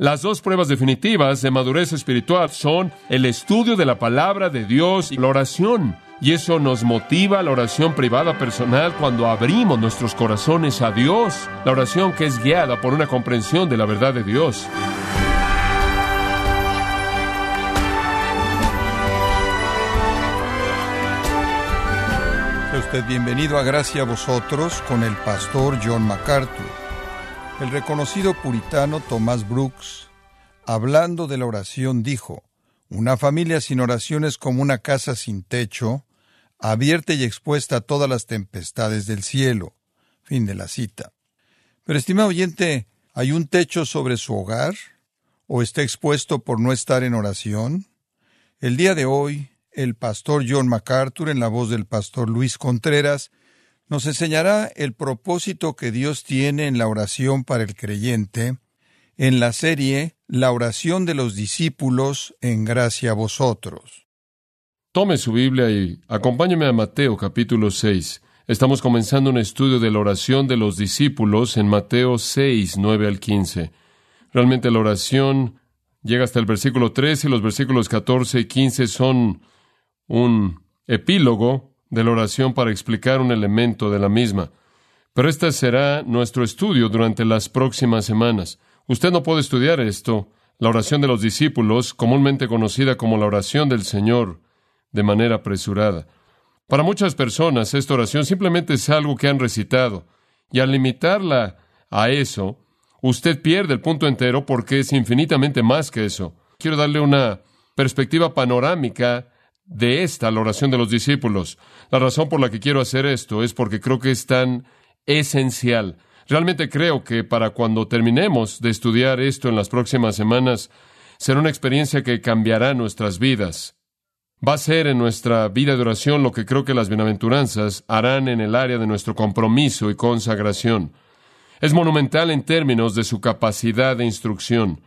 Las dos pruebas definitivas de madurez espiritual son el estudio de la palabra de Dios y la oración. Y eso nos motiva a la oración privada personal cuando abrimos nuestros corazones a Dios. La oración que es guiada por una comprensión de la verdad de Dios. Sea usted bienvenido a Gracia a vosotros con el pastor John MacArthur. El reconocido puritano Thomas Brooks, hablando de la oración, dijo, Una familia sin oración es como una casa sin techo, abierta y expuesta a todas las tempestades del cielo. Fin de la cita. Pero, estimado oyente, ¿hay un techo sobre su hogar? ¿O está expuesto por no estar en oración? El día de hoy, el pastor John MacArthur, en la voz del pastor Luis Contreras, nos enseñará el propósito que Dios tiene en la oración para el creyente en la serie La oración de los discípulos en gracia a vosotros. Tome su Biblia y acompáñeme a Mateo capítulo 6. Estamos comenzando un estudio de la oración de los discípulos en Mateo 6, 9 al 15. Realmente la oración llega hasta el versículo 13 y los versículos 14 y 15 son un epílogo de la oración para explicar un elemento de la misma. Pero este será nuestro estudio durante las próximas semanas. Usted no puede estudiar esto, la oración de los discípulos, comúnmente conocida como la oración del Señor, de manera apresurada. Para muchas personas esta oración simplemente es algo que han recitado, y al limitarla a eso, usted pierde el punto entero porque es infinitamente más que eso. Quiero darle una perspectiva panorámica de esta, la oración de los discípulos. La razón por la que quiero hacer esto es porque creo que es tan esencial. Realmente creo que para cuando terminemos de estudiar esto en las próximas semanas, será una experiencia que cambiará nuestras vidas. Va a ser en nuestra vida de oración lo que creo que las bienaventuranzas harán en el área de nuestro compromiso y consagración. Es monumental en términos de su capacidad de instrucción.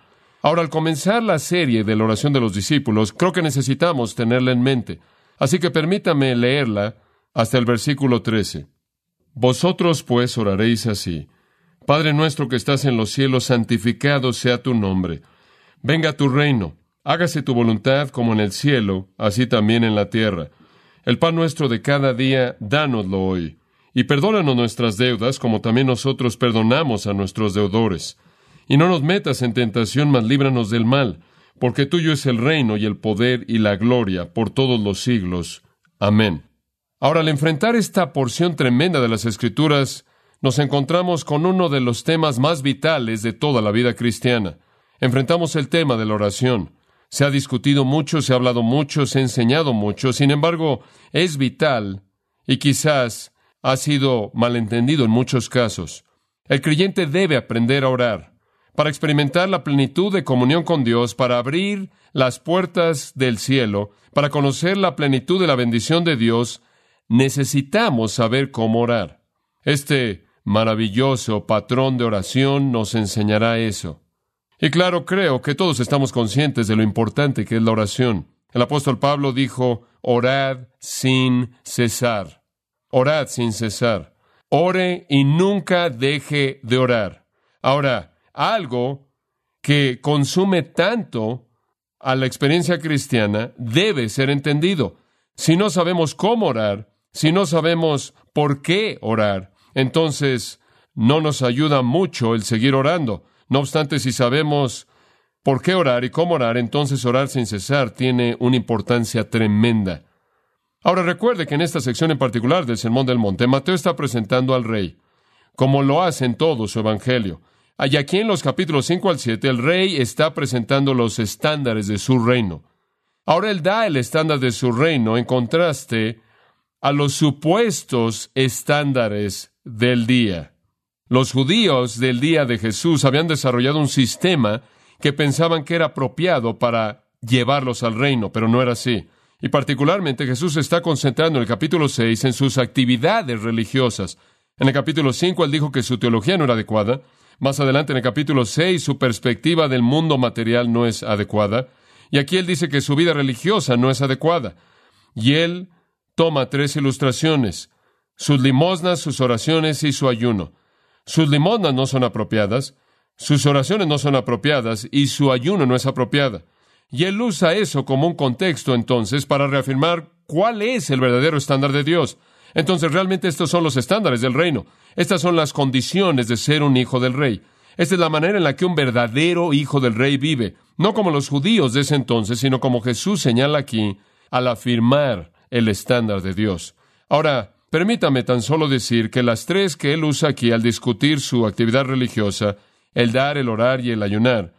Ahora, al comenzar la serie de la oración de los discípulos, creo que necesitamos tenerla en mente. Así que permítame leerla hasta el versículo 13. Vosotros pues oraréis así. Padre nuestro que estás en los cielos, santificado sea tu nombre. Venga tu reino. Hágase tu voluntad como en el cielo, así también en la tierra. El pan nuestro de cada día, dánoslo hoy. Y perdónanos nuestras deudas, como también nosotros perdonamos a nuestros deudores y no nos metas en tentación, mas líbranos del mal, porque tuyo es el reino y el poder y la gloria por todos los siglos. Amén. Ahora, al enfrentar esta porción tremenda de las Escrituras, nos encontramos con uno de los temas más vitales de toda la vida cristiana. Enfrentamos el tema de la oración. Se ha discutido mucho, se ha hablado mucho, se ha enseñado mucho, sin embargo, es vital y quizás ha sido malentendido en muchos casos. El creyente debe aprender a orar para experimentar la plenitud de comunión con Dios, para abrir las puertas del cielo, para conocer la plenitud de la bendición de Dios, necesitamos saber cómo orar. Este maravilloso patrón de oración nos enseñará eso. Y claro, creo que todos estamos conscientes de lo importante que es la oración. El apóstol Pablo dijo, orad sin cesar. Orad sin cesar. Ore y nunca deje de orar. Ahora, algo que consume tanto a la experiencia cristiana debe ser entendido. Si no sabemos cómo orar, si no sabemos por qué orar, entonces no nos ayuda mucho el seguir orando. No obstante, si sabemos por qué orar y cómo orar, entonces orar sin cesar tiene una importancia tremenda. Ahora recuerde que en esta sección en particular del Sermón del Monte, Mateo está presentando al rey, como lo hace en todo su Evangelio. Y aquí en los capítulos 5 al 7, el rey está presentando los estándares de su reino. Ahora él da el estándar de su reino en contraste a los supuestos estándares del día. Los judíos del día de Jesús habían desarrollado un sistema que pensaban que era apropiado para llevarlos al reino, pero no era así. Y particularmente Jesús está concentrando en el capítulo 6 en sus actividades religiosas. En el capítulo 5 él dijo que su teología no era adecuada, más adelante en el capítulo 6, su perspectiva del mundo material no es adecuada. Y aquí él dice que su vida religiosa no es adecuada. Y él toma tres ilustraciones, sus limosnas, sus oraciones y su ayuno. Sus limosnas no son apropiadas, sus oraciones no son apropiadas y su ayuno no es apropiada. Y él usa eso como un contexto entonces para reafirmar cuál es el verdadero estándar de Dios. Entonces realmente estos son los estándares del reino. Estas son las condiciones de ser un hijo del rey. Esta es la manera en la que un verdadero hijo del rey vive, no como los judíos de ese entonces, sino como Jesús señala aquí al afirmar el estándar de Dios. Ahora, permítame tan solo decir que las tres que él usa aquí al discutir su actividad religiosa, el dar, el orar y el ayunar,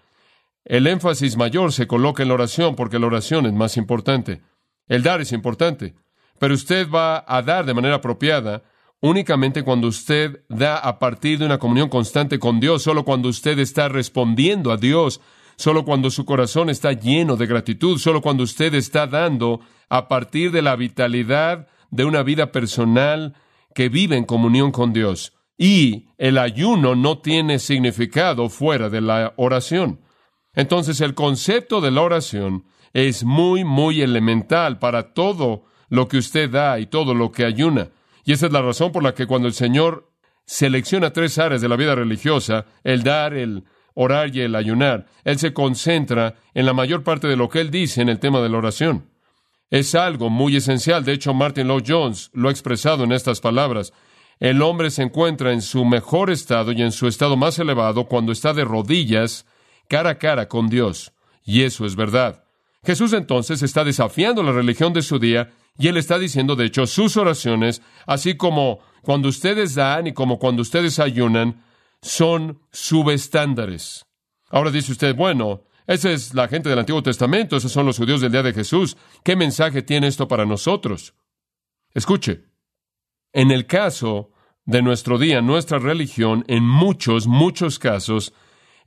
el énfasis mayor se coloca en la oración porque la oración es más importante. El dar es importante, pero usted va a dar de manera apropiada únicamente cuando usted da a partir de una comunión constante con Dios, solo cuando usted está respondiendo a Dios, solo cuando su corazón está lleno de gratitud, solo cuando usted está dando a partir de la vitalidad de una vida personal que vive en comunión con Dios. Y el ayuno no tiene significado fuera de la oración. Entonces el concepto de la oración es muy, muy elemental para todo lo que usted da y todo lo que ayuna. Y esa es la razón por la que cuando el Señor selecciona tres áreas de la vida religiosa, el dar, el orar y el ayunar, Él se concentra en la mayor parte de lo que Él dice en el tema de la oración. Es algo muy esencial. De hecho, Martin Lloyd Jones lo ha expresado en estas palabras. El hombre se encuentra en su mejor estado y en su estado más elevado cuando está de rodillas cara a cara con Dios. Y eso es verdad. Jesús entonces está desafiando la religión de su día y él está diciendo, de hecho, sus oraciones, así como cuando ustedes dan y como cuando ustedes ayunan, son subestándares. Ahora dice usted, bueno, esa es la gente del Antiguo Testamento, esos son los judíos del día de Jesús. ¿Qué mensaje tiene esto para nosotros? Escuche, en el caso de nuestro día, nuestra religión, en muchos, muchos casos,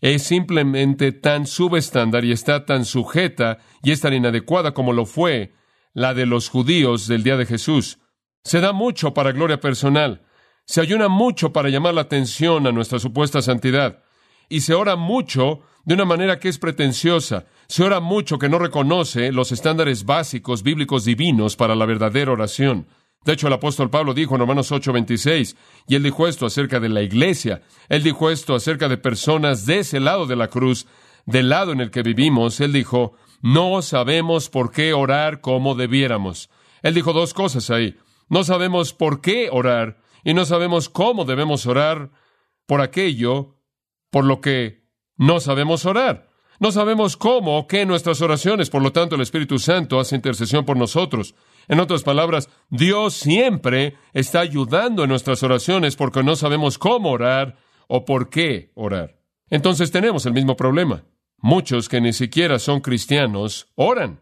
es simplemente tan subestándar y está tan sujeta y es tan inadecuada como lo fue la de los judíos del día de Jesús. Se da mucho para gloria personal, se ayuna mucho para llamar la atención a nuestra supuesta santidad, y se ora mucho de una manera que es pretenciosa, se ora mucho que no reconoce los estándares básicos bíblicos divinos para la verdadera oración. De hecho, el apóstol Pablo dijo en Romanos 8:26, y él dijo esto acerca de la iglesia, él dijo esto acerca de personas de ese lado de la cruz, del lado en el que vivimos, él dijo, no sabemos por qué orar como debiéramos. Él dijo dos cosas ahí, no sabemos por qué orar y no sabemos cómo debemos orar por aquello por lo que no sabemos orar. No sabemos cómo o qué nuestras oraciones, por lo tanto el Espíritu Santo hace intercesión por nosotros. En otras palabras, Dios siempre está ayudando en nuestras oraciones porque no sabemos cómo orar o por qué orar. Entonces tenemos el mismo problema. Muchos que ni siquiera son cristianos oran.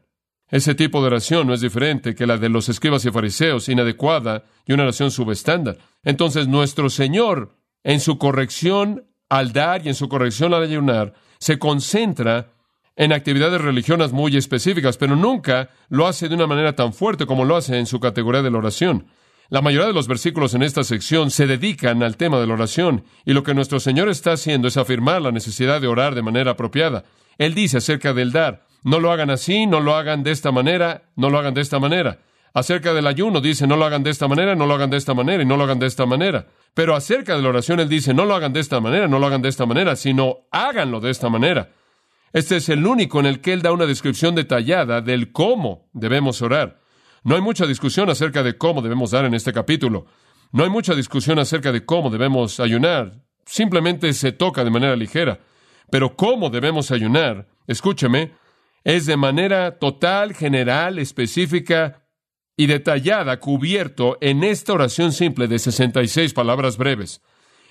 Ese tipo de oración no es diferente que la de los escribas y fariseos, inadecuada y una oración subestándar. Entonces nuestro Señor, en su corrección al dar y en su corrección al ayunar, se concentra en actividades religiosas muy específicas, pero nunca lo hace de una manera tan fuerte como lo hace en su categoría de la oración. La mayoría de los versículos en esta sección se dedican al tema de la oración, y lo que nuestro Señor está haciendo es afirmar la necesidad de orar de manera apropiada. Él dice acerca del dar, no lo hagan así, no lo hagan de esta manera, no lo hagan de esta manera. Acerca del ayuno dice, no lo hagan de esta manera, no lo hagan de esta manera y no lo hagan de esta manera. Pero acerca de la oración él dice, no lo hagan de esta manera, no lo hagan de esta manera, sino háganlo de esta manera. Este es el único en el que él da una descripción detallada del cómo debemos orar. No hay mucha discusión acerca de cómo debemos dar en este capítulo. No hay mucha discusión acerca de cómo debemos ayunar. Simplemente se toca de manera ligera. Pero cómo debemos ayunar, escúcheme, es de manera total, general, específica y detallada, cubierto en esta oración simple de 66 palabras breves.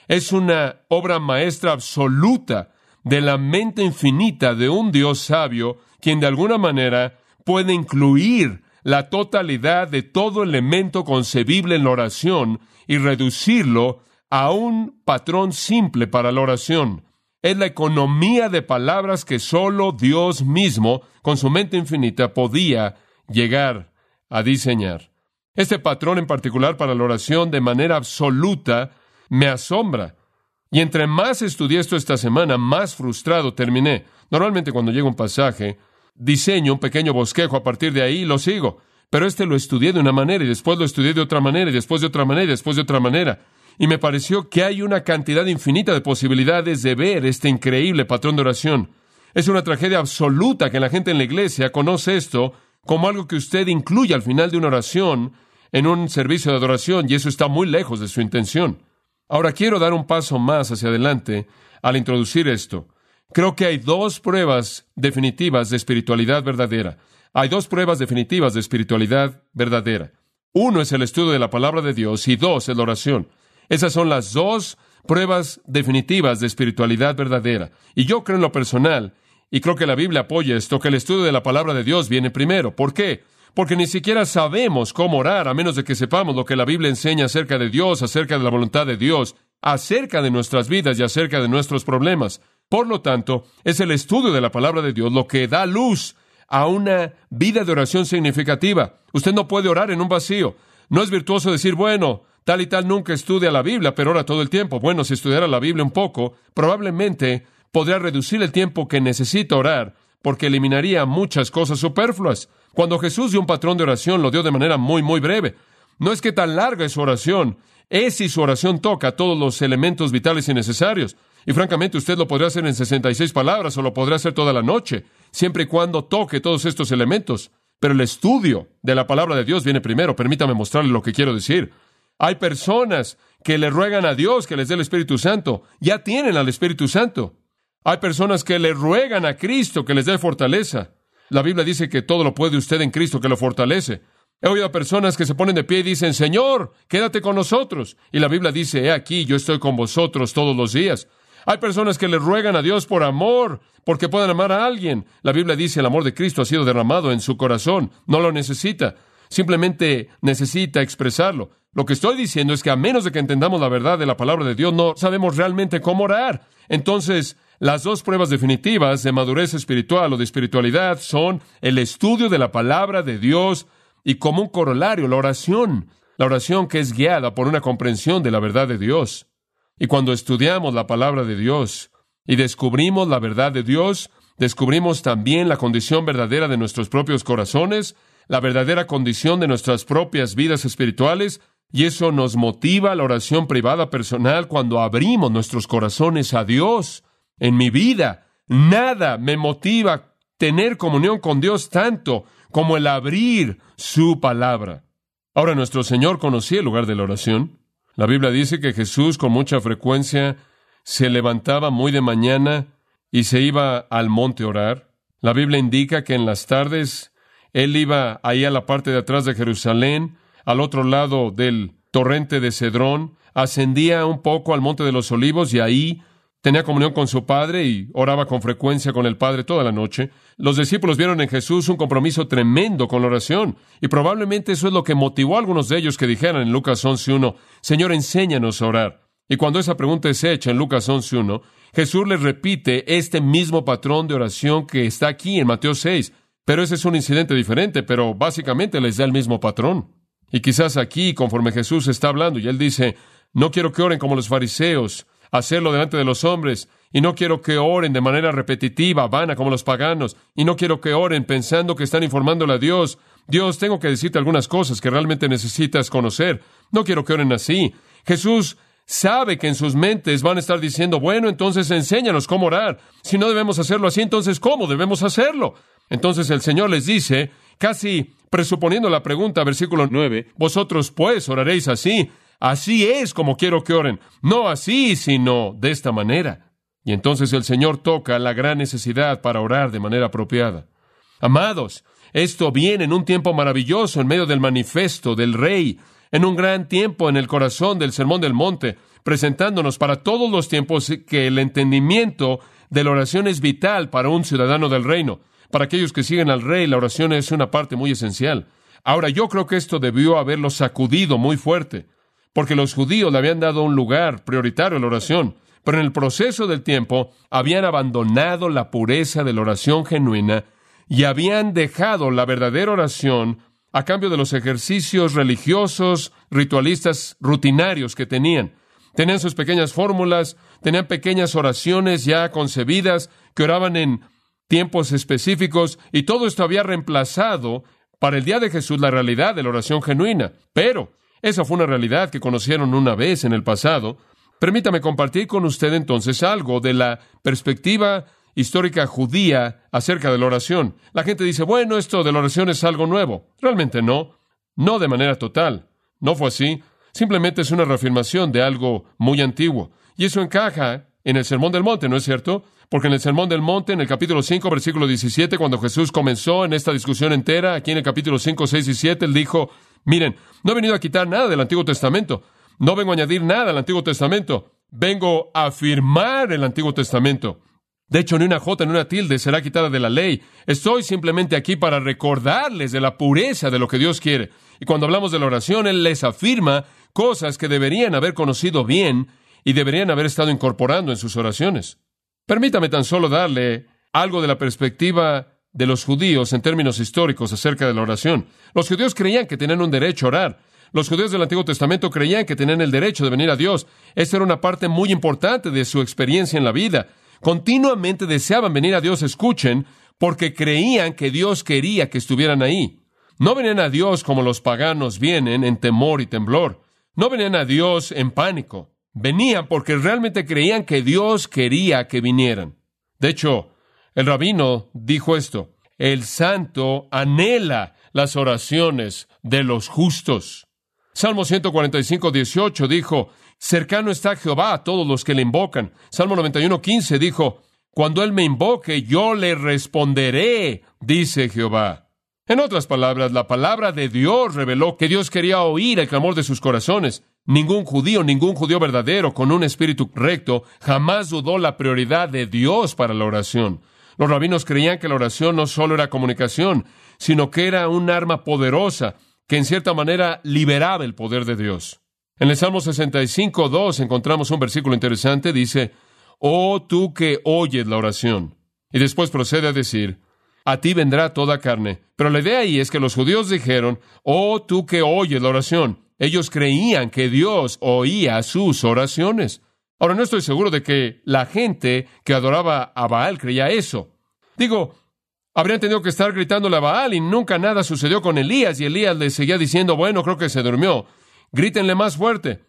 Es una obra maestra absoluta de la mente infinita de un Dios sabio, quien de alguna manera puede incluir la totalidad de todo elemento concebible en la oración y reducirlo a un patrón simple para la oración. Es la economía de palabras que solo Dios mismo, con su mente infinita, podía llegar a diseñar. Este patrón en particular para la oración de manera absoluta me asombra. Y entre más estudié esto esta semana, más frustrado terminé. Normalmente cuando llega un pasaje, diseño un pequeño bosquejo a partir de ahí y lo sigo. Pero este lo estudié de una manera y después lo estudié de otra manera y después de otra manera y después de otra manera. y me pareció que hay una cantidad infinita de posibilidades de ver este increíble patrón de oración. Es una tragedia absoluta que la gente en la iglesia conoce esto como algo que usted incluye al final de una oración en un servicio de adoración y eso está muy lejos de su intención. Ahora quiero dar un paso más hacia adelante al introducir esto. Creo que hay dos pruebas definitivas de espiritualidad verdadera. Hay dos pruebas definitivas de espiritualidad verdadera. Uno es el estudio de la palabra de Dios y dos es la oración. Esas son las dos pruebas definitivas de espiritualidad verdadera. Y yo creo en lo personal, y creo que la Biblia apoya esto, que el estudio de la palabra de Dios viene primero. ¿Por qué? Porque ni siquiera sabemos cómo orar a menos de que sepamos lo que la Biblia enseña acerca de Dios, acerca de la voluntad de Dios, acerca de nuestras vidas y acerca de nuestros problemas. Por lo tanto, es el estudio de la palabra de Dios lo que da luz a una vida de oración significativa. Usted no puede orar en un vacío. No es virtuoso decir, bueno, tal y tal nunca estudia la Biblia, pero ora todo el tiempo. Bueno, si estudiara la Biblia un poco, probablemente podría reducir el tiempo que necesita orar, porque eliminaría muchas cosas superfluas. Cuando Jesús dio un patrón de oración, lo dio de manera muy, muy breve. No es que tan larga es su oración, es si su oración toca todos los elementos vitales y necesarios. Y francamente, usted lo podría hacer en 66 palabras o lo podría hacer toda la noche, siempre y cuando toque todos estos elementos. Pero el estudio de la palabra de Dios viene primero. Permítame mostrarle lo que quiero decir. Hay personas que le ruegan a Dios que les dé el Espíritu Santo. Ya tienen al Espíritu Santo. Hay personas que le ruegan a Cristo que les dé fortaleza. La Biblia dice que todo lo puede usted en Cristo que lo fortalece. He oído a personas que se ponen de pie y dicen, Señor, quédate con nosotros. Y la Biblia dice, he aquí, yo estoy con vosotros todos los días. Hay personas que le ruegan a Dios por amor, porque puedan amar a alguien. La Biblia dice el amor de Cristo ha sido derramado en su corazón. No lo necesita. Simplemente necesita expresarlo. Lo que estoy diciendo es que a menos de que entendamos la verdad de la palabra de Dios, no sabemos realmente cómo orar. Entonces, las dos pruebas definitivas de madurez espiritual o de espiritualidad son el estudio de la palabra de Dios y como un corolario, la oración. La oración que es guiada por una comprensión de la verdad de Dios. Y cuando estudiamos la palabra de Dios y descubrimos la verdad de Dios, descubrimos también la condición verdadera de nuestros propios corazones, la verdadera condición de nuestras propias vidas espirituales, y eso nos motiva a la oración privada personal cuando abrimos nuestros corazones a Dios. En mi vida, nada me motiva tener comunión con Dios tanto como el abrir su palabra. Ahora nuestro Señor conocía el lugar de la oración. La Biblia dice que Jesús con mucha frecuencia se levantaba muy de mañana y se iba al monte a orar. La Biblia indica que en las tardes él iba ahí a la parte de atrás de Jerusalén, al otro lado del torrente de Cedrón, ascendía un poco al monte de los olivos y ahí Tenía comunión con su Padre y oraba con frecuencia con el Padre toda la noche. Los discípulos vieron en Jesús un compromiso tremendo con la oración, y probablemente eso es lo que motivó a algunos de ellos que dijeran en Lucas 11.1, Señor, enséñanos a orar. Y cuando esa pregunta es hecha en Lucas 11.1, Jesús les repite este mismo patrón de oración que está aquí en Mateo 6, pero ese es un incidente diferente, pero básicamente les da el mismo patrón. Y quizás aquí, conforme Jesús está hablando, y él dice, no quiero que oren como los fariseos, hacerlo delante de los hombres, y no quiero que oren de manera repetitiva, vana, como los paganos, y no quiero que oren pensando que están informándole a Dios. Dios, tengo que decirte algunas cosas que realmente necesitas conocer. No quiero que oren así. Jesús sabe que en sus mentes van a estar diciendo, bueno, entonces enséñanos cómo orar. Si no debemos hacerlo así, entonces ¿cómo debemos hacerlo? Entonces el Señor les dice, casi presuponiendo la pregunta, versículo 9, vosotros pues oraréis así, Así es como quiero que oren. No así, sino de esta manera. Y entonces el Señor toca la gran necesidad para orar de manera apropiada. Amados, esto viene en un tiempo maravilloso en medio del manifiesto del Rey, en un gran tiempo en el corazón del Sermón del Monte, presentándonos para todos los tiempos que el entendimiento de la oración es vital para un ciudadano del reino. Para aquellos que siguen al Rey, la oración es una parte muy esencial. Ahora, yo creo que esto debió haberlo sacudido muy fuerte porque los judíos le habían dado un lugar prioritario a la oración, pero en el proceso del tiempo habían abandonado la pureza de la oración genuina y habían dejado la verdadera oración a cambio de los ejercicios religiosos, ritualistas, rutinarios que tenían. Tenían sus pequeñas fórmulas, tenían pequeñas oraciones ya concebidas que oraban en tiempos específicos y todo esto había reemplazado para el día de Jesús la realidad de la oración genuina. Pero Esa fue una realidad que conocieron una vez en el pasado. Permítame compartir con usted entonces algo de la perspectiva histórica judía acerca de la oración. La gente dice, bueno, esto de la oración es algo nuevo. Realmente no. No de manera total. No fue así. Simplemente es una reafirmación de algo muy antiguo. Y eso encaja en el Sermón del Monte, ¿no es cierto? Porque en el Sermón del Monte, en el capítulo 5, versículo 17, cuando Jesús comenzó en esta discusión entera, aquí en el capítulo 5, 6 y 7, él dijo, miren, no he venido a quitar nada del Antiguo Testamento, no vengo a añadir nada al Antiguo Testamento, vengo a afirmar el Antiguo Testamento. De hecho, ni una jota ni una tilde será quitada de la ley. Estoy simplemente aquí para recordarles de la pureza de lo que Dios quiere. Y cuando hablamos de la oración, Él les afirma cosas que deberían haber conocido bien y deberían haber estado incorporando en sus oraciones. Permítame tan solo darle algo de la perspectiva de los judíos en términos históricos acerca de la oración. Los judíos creían que tenían un derecho a orar. Los judíos del Antiguo Testamento creían que tenían el derecho de venir a Dios. Esa era una parte muy importante de su experiencia en la vida. Continuamente deseaban venir a Dios, escuchen, porque creían que Dios quería que estuvieran ahí. No venían a Dios como los paganos vienen, en temor y temblor. No venían a Dios en pánico. Venían porque realmente creían que Dios quería que vinieran. De hecho, el rabino dijo esto, el santo anhela las oraciones de los justos. Salmo 145, 18 dijo, cercano está Jehová a todos los que le invocan. Salmo 91, 15 dijo, cuando él me invoque, yo le responderé, dice Jehová. En otras palabras, la palabra de Dios reveló que Dios quería oír el clamor de sus corazones. Ningún judío, ningún judío verdadero con un espíritu recto jamás dudó la prioridad de Dios para la oración. Los rabinos creían que la oración no solo era comunicación, sino que era un arma poderosa que en cierta manera liberaba el poder de Dios. En el Salmo 65, 2 encontramos un versículo interesante, dice, Oh tú que oyes la oración. Y después procede a decir, a ti vendrá toda carne. Pero la idea ahí es que los judíos dijeron, oh tú que oyes la oración. Ellos creían que Dios oía sus oraciones. Ahora no estoy seguro de que la gente que adoraba a Baal creía eso. Digo, habrían tenido que estar gritándole a Baal y nunca nada sucedió con Elías y Elías le seguía diciendo, bueno, creo que se durmió. Grítenle más fuerte.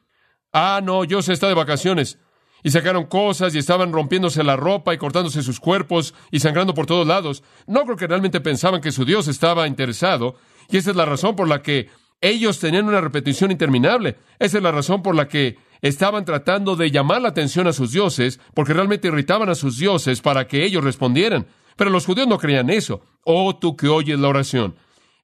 Ah, no, yo se está de vacaciones y sacaron cosas y estaban rompiéndose la ropa y cortándose sus cuerpos y sangrando por todos lados. No creo que realmente pensaban que su Dios estaba interesado y esa es la razón por la que ellos tenían una repetición interminable. Esa es la razón por la que estaban tratando de llamar la atención a sus dioses, porque realmente irritaban a sus dioses para que ellos respondieran. Pero los judíos no creían eso. Oh, tú que oyes la oración.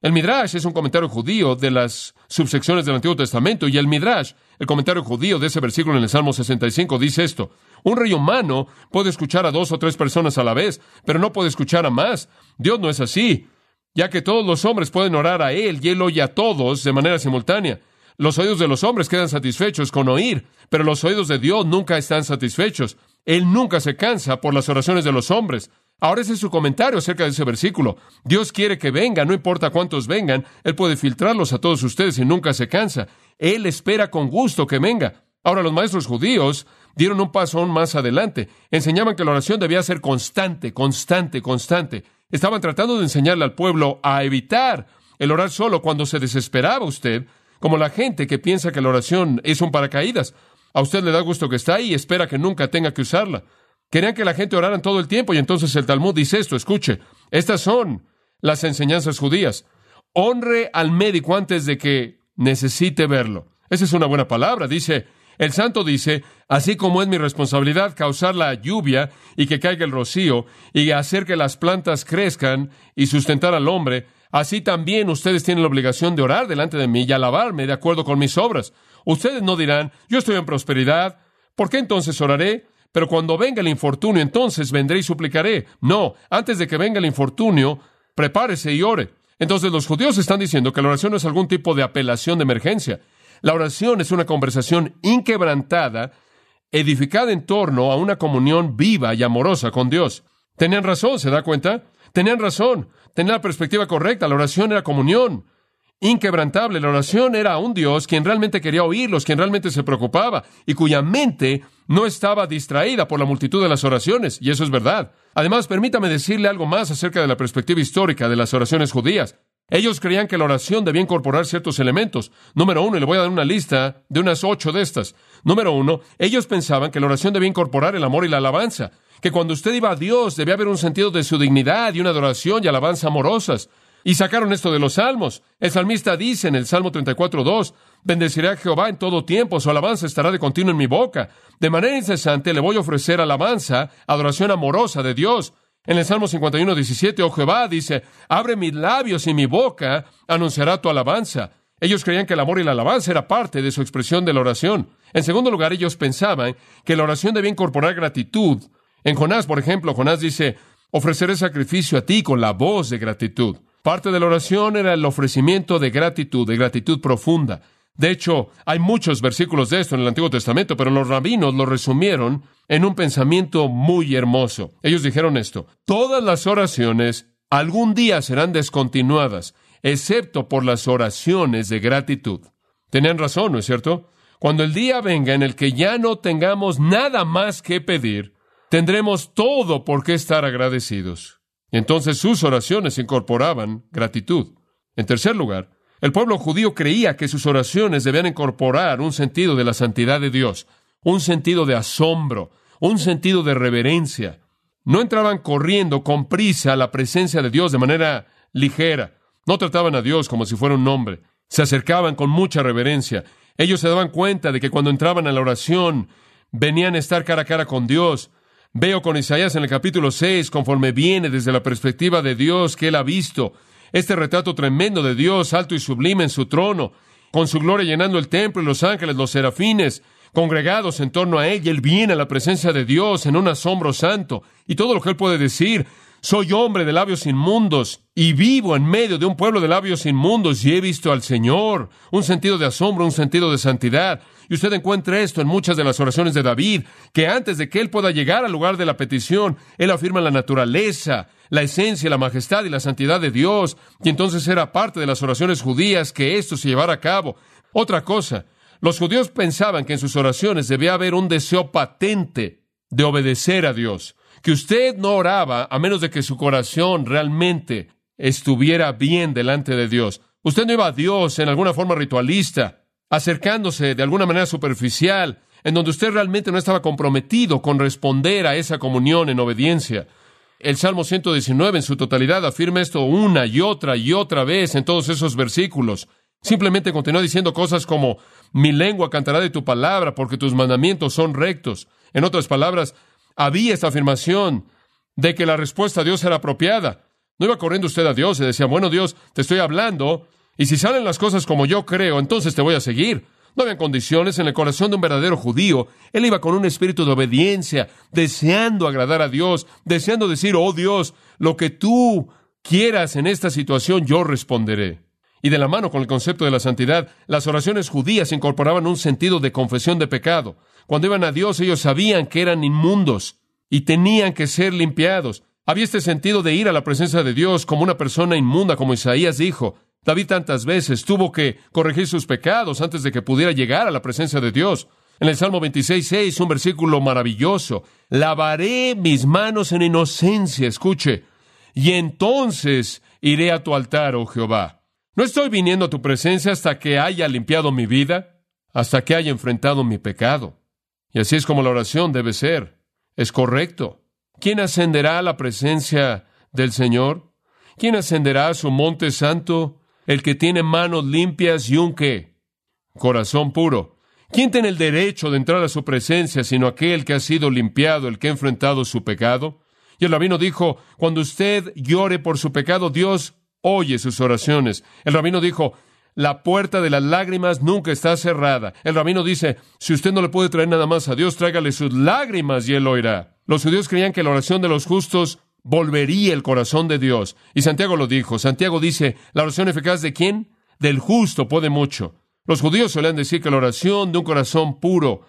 El Midrash es un comentario judío de las subsecciones del Antiguo Testamento y el Midrash, el comentario judío de ese versículo en el Salmo 65, dice esto. Un rey humano puede escuchar a dos o tres personas a la vez, pero no puede escuchar a más. Dios no es así, ya que todos los hombres pueden orar a Él y Él oye a todos de manera simultánea. Los oídos de los hombres quedan satisfechos con oír, pero los oídos de Dios nunca están satisfechos. Él nunca se cansa por las oraciones de los hombres. Ahora ese es su comentario acerca de ese versículo. Dios quiere que venga, no importa cuántos vengan, Él puede filtrarlos a todos ustedes y nunca se cansa. Él espera con gusto que venga. Ahora los maestros judíos dieron un paso aún más adelante. Enseñaban que la oración debía ser constante, constante, constante. Estaban tratando de enseñarle al pueblo a evitar el orar solo cuando se desesperaba usted, como la gente que piensa que la oración es un paracaídas. A usted le da gusto que está ahí y espera que nunca tenga que usarla. Querían que la gente orara todo el tiempo y entonces el Talmud dice esto, escuche, estas son las enseñanzas judías. Honre al médico antes de que necesite verlo. Esa es una buena palabra. Dice, el santo dice, así como es mi responsabilidad causar la lluvia y que caiga el rocío y hacer que las plantas crezcan y sustentar al hombre, así también ustedes tienen la obligación de orar delante de mí y alabarme de acuerdo con mis obras. Ustedes no dirán, yo estoy en prosperidad, ¿por qué entonces oraré? Pero cuando venga el infortunio, entonces vendré y suplicaré. No, antes de que venga el infortunio, prepárese y ore. Entonces los judíos están diciendo que la oración no es algún tipo de apelación de emergencia. La oración es una conversación inquebrantada, edificada en torno a una comunión viva y amorosa con Dios. Tenían razón, ¿se da cuenta? Tenían razón, tenían la perspectiva correcta, la oración era comunión inquebrantable. La oración era un Dios quien realmente quería oírlos, quien realmente se preocupaba y cuya mente no estaba distraída por la multitud de las oraciones, y eso es verdad. Además, permítame decirle algo más acerca de la perspectiva histórica de las oraciones judías. Ellos creían que la oración debía incorporar ciertos elementos. Número uno, y le voy a dar una lista de unas ocho de estas. Número uno, ellos pensaban que la oración debía incorporar el amor y la alabanza, que cuando usted iba a Dios debía haber un sentido de su dignidad y una adoración y alabanza amorosas. Y sacaron esto de los salmos. El salmista dice en el Salmo 34.2, bendeciré a Jehová en todo tiempo, su alabanza estará de continuo en mi boca. De manera incesante le voy a ofrecer alabanza, adoración amorosa de Dios. En el Salmo 51, 17, oh Jehová, dice, abre mis labios y mi boca anunciará tu alabanza. Ellos creían que el amor y la alabanza era parte de su expresión de la oración. En segundo lugar, ellos pensaban que la oración debía incorporar gratitud. En Jonás, por ejemplo, Jonás dice, ofreceré sacrificio a ti con la voz de gratitud. Parte de la oración era el ofrecimiento de gratitud, de gratitud profunda. De hecho, hay muchos versículos de esto en el Antiguo Testamento, pero los rabinos lo resumieron en un pensamiento muy hermoso. Ellos dijeron esto, todas las oraciones algún día serán descontinuadas, excepto por las oraciones de gratitud. Tenían razón, ¿no es cierto? Cuando el día venga en el que ya no tengamos nada más que pedir, tendremos todo por qué estar agradecidos. entonces sus oraciones incorporaban gratitud. En tercer lugar, el pueblo judío creía que sus oraciones debían incorporar un sentido de la santidad de Dios, un sentido de asombro, un sentido de reverencia. No entraban corriendo con prisa a la presencia de Dios de manera ligera. No trataban a Dios como si fuera un hombre. Se acercaban con mucha reverencia. Ellos se daban cuenta de que cuando entraban a la oración, venían a estar cara a cara con Dios. Veo con Isaías en el capítulo 6, conforme viene desde la perspectiva de Dios que él ha visto, este retrato tremendo de Dios, alto y sublime en su trono, con su gloria llenando el templo y los ángeles, los serafines, congregados en torno a él, y él viene a la presencia de Dios en un asombro santo, y todo lo que él puede decir, soy hombre de labios inmundos y vivo en medio de un pueblo de labios inmundos y he visto al Señor. Un sentido de asombro, un sentido de santidad. Y usted encuentra esto en muchas de las oraciones de David, que antes de que él pueda llegar al lugar de la petición, él afirma la naturaleza, la esencia, la majestad y la santidad de Dios. Y entonces era parte de las oraciones judías que esto se llevara a cabo. Otra cosa, los judíos pensaban que en sus oraciones debía haber un deseo patente de obedecer a Dios que usted no oraba a menos de que su corazón realmente estuviera bien delante de Dios. Usted no iba a Dios en alguna forma ritualista, acercándose de alguna manera superficial, en donde usted realmente no estaba comprometido con responder a esa comunión en obediencia. El Salmo 119 en su totalidad afirma esto una y otra y otra vez en todos esos versículos. Simplemente continúa diciendo cosas como, mi lengua cantará de tu palabra porque tus mandamientos son rectos. En otras palabras, había esta afirmación de que la respuesta a Dios era apropiada. No iba corriendo usted a Dios y decía, bueno Dios, te estoy hablando, y si salen las cosas como yo creo, entonces te voy a seguir. No había condiciones en el corazón de un verdadero judío. Él iba con un espíritu de obediencia, deseando agradar a Dios, deseando decir, oh Dios, lo que tú quieras en esta situación, yo responderé. Y de la mano con el concepto de la santidad, las oraciones judías incorporaban un sentido de confesión de pecado. Cuando iban a Dios, ellos sabían que eran inmundos y tenían que ser limpiados. Había este sentido de ir a la presencia de Dios como una persona inmunda, como Isaías dijo. David tantas veces tuvo que corregir sus pecados antes de que pudiera llegar a la presencia de Dios. En el Salmo 26, un versículo maravilloso. Lavaré mis manos en inocencia, escuche, y entonces iré a tu altar, oh Jehová. No estoy viniendo a tu presencia hasta que haya limpiado mi vida, hasta que haya enfrentado mi pecado. Y así es como la oración debe ser. Es correcto. ¿Quién ascenderá a la presencia del Señor? ¿Quién ascenderá a su monte santo? El que tiene manos limpias y un qué? Corazón puro. ¿Quién tiene el derecho de entrar a su presencia sino aquel que ha sido limpiado, el que ha enfrentado su pecado? Y el rabino dijo, cuando usted llore por su pecado, Dios oye sus oraciones. El rabino dijo, la puerta de las lágrimas nunca está cerrada. El rabino dice, si usted no le puede traer nada más a Dios, tráigale sus lágrimas y él oirá. Los judíos creían que la oración de los justos volvería el corazón de Dios. Y Santiago lo dijo. Santiago dice, ¿la oración eficaz de quién? Del justo puede mucho. Los judíos suelen decir que la oración de un corazón puro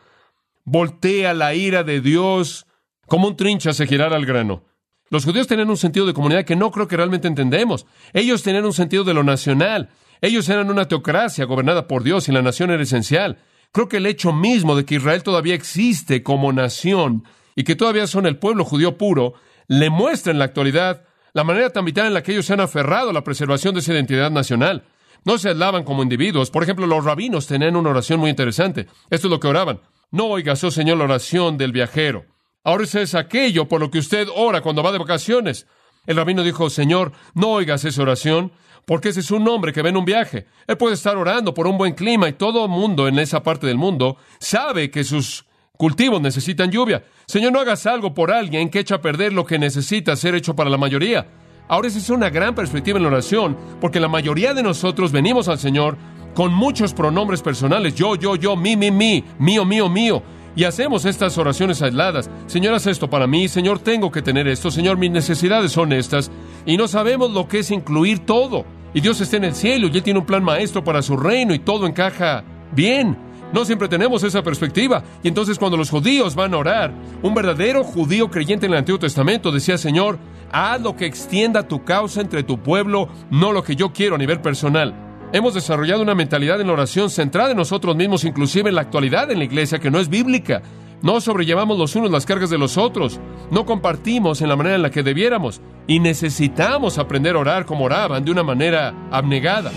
voltea la ira de Dios como un trincha se girara al grano. Los judíos tenían un sentido de comunidad que no creo que realmente entendemos. Ellos tenían un sentido de lo nacional. Ellos eran una teocracia gobernada por Dios y la nación era esencial. Creo que el hecho mismo de que Israel todavía existe como nación y que todavía son el pueblo judío puro, le muestra en la actualidad la manera tan vital en la que ellos se han aferrado a la preservación de esa identidad nacional. No se aislaban como individuos. Por ejemplo, los rabinos tenían una oración muy interesante. Esto es lo que oraban. No oigas, oh Señor, la oración del viajero. Ahora ese es aquello por lo que usted ora cuando va de vacaciones. El rabino dijo, Señor, no oigas esa oración, porque ese es un hombre que ve en un viaje. Él puede estar orando por un buen clima y todo el mundo en esa parte del mundo sabe que sus cultivos necesitan lluvia. Señor, no hagas algo por alguien que echa a perder lo que necesita ser hecho para la mayoría. Ahora esa es una gran perspectiva en la oración, porque la mayoría de nosotros venimos al Señor con muchos pronombres personales, yo, yo, yo, mi, mi, mi, mío, mío, mío. Y hacemos estas oraciones aisladas. Señor, haz esto para mí. Señor, tengo que tener esto. Señor, mis necesidades son estas. Y no sabemos lo que es incluir todo. Y Dios está en el cielo y Él tiene un plan maestro para su reino y todo encaja bien. No siempre tenemos esa perspectiva. Y entonces cuando los judíos van a orar, un verdadero judío creyente en el Antiguo Testamento decía, Señor, haz lo que extienda tu causa entre tu pueblo, no lo que yo quiero a nivel personal. Hemos desarrollado una mentalidad en la oración centrada en nosotros mismos, inclusive en la actualidad en la iglesia, que no es bíblica. No sobrellevamos los unos las cargas de los otros. No compartimos en la manera en la que debiéramos. Y necesitamos aprender a orar como oraban, de una manera abnegada.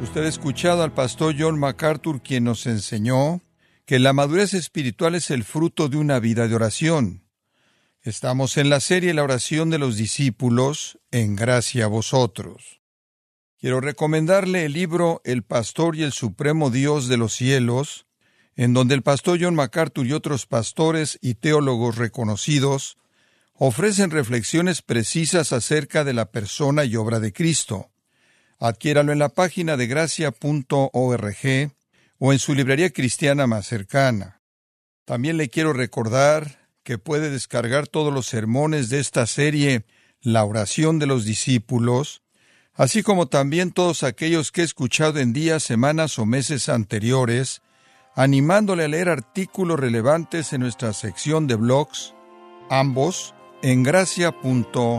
Usted ha escuchado al pastor John MacArthur quien nos enseñó que la madurez espiritual es el fruto de una vida de oración. Estamos en la serie La oración de los discípulos, en gracia a vosotros. Quiero recomendarle el libro El pastor y el supremo Dios de los cielos, en donde el pastor John MacArthur y otros pastores y teólogos reconocidos ofrecen reflexiones precisas acerca de la persona y obra de Cristo. Adquiéralo en la página de gracia.org o en su librería cristiana más cercana. También le quiero recordar que puede descargar todos los sermones de esta serie La oración de los discípulos, así como también todos aquellos que he escuchado en días, semanas o meses anteriores, animándole a leer artículos relevantes en nuestra sección de blogs, ambos en gracia.org.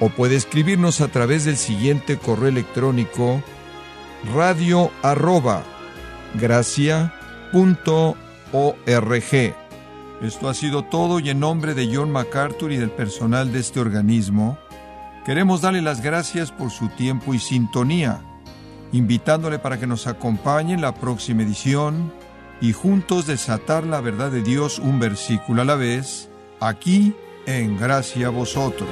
O puede escribirnos a través del siguiente correo electrónico radio arroba esto ha sido todo y en nombre de John MacArthur y del personal de este organismo, queremos darle las gracias por su tiempo y sintonía, invitándole para que nos acompañe en la próxima edición y juntos desatar la verdad de Dios un versículo a la vez, aquí en Gracia a Vosotros.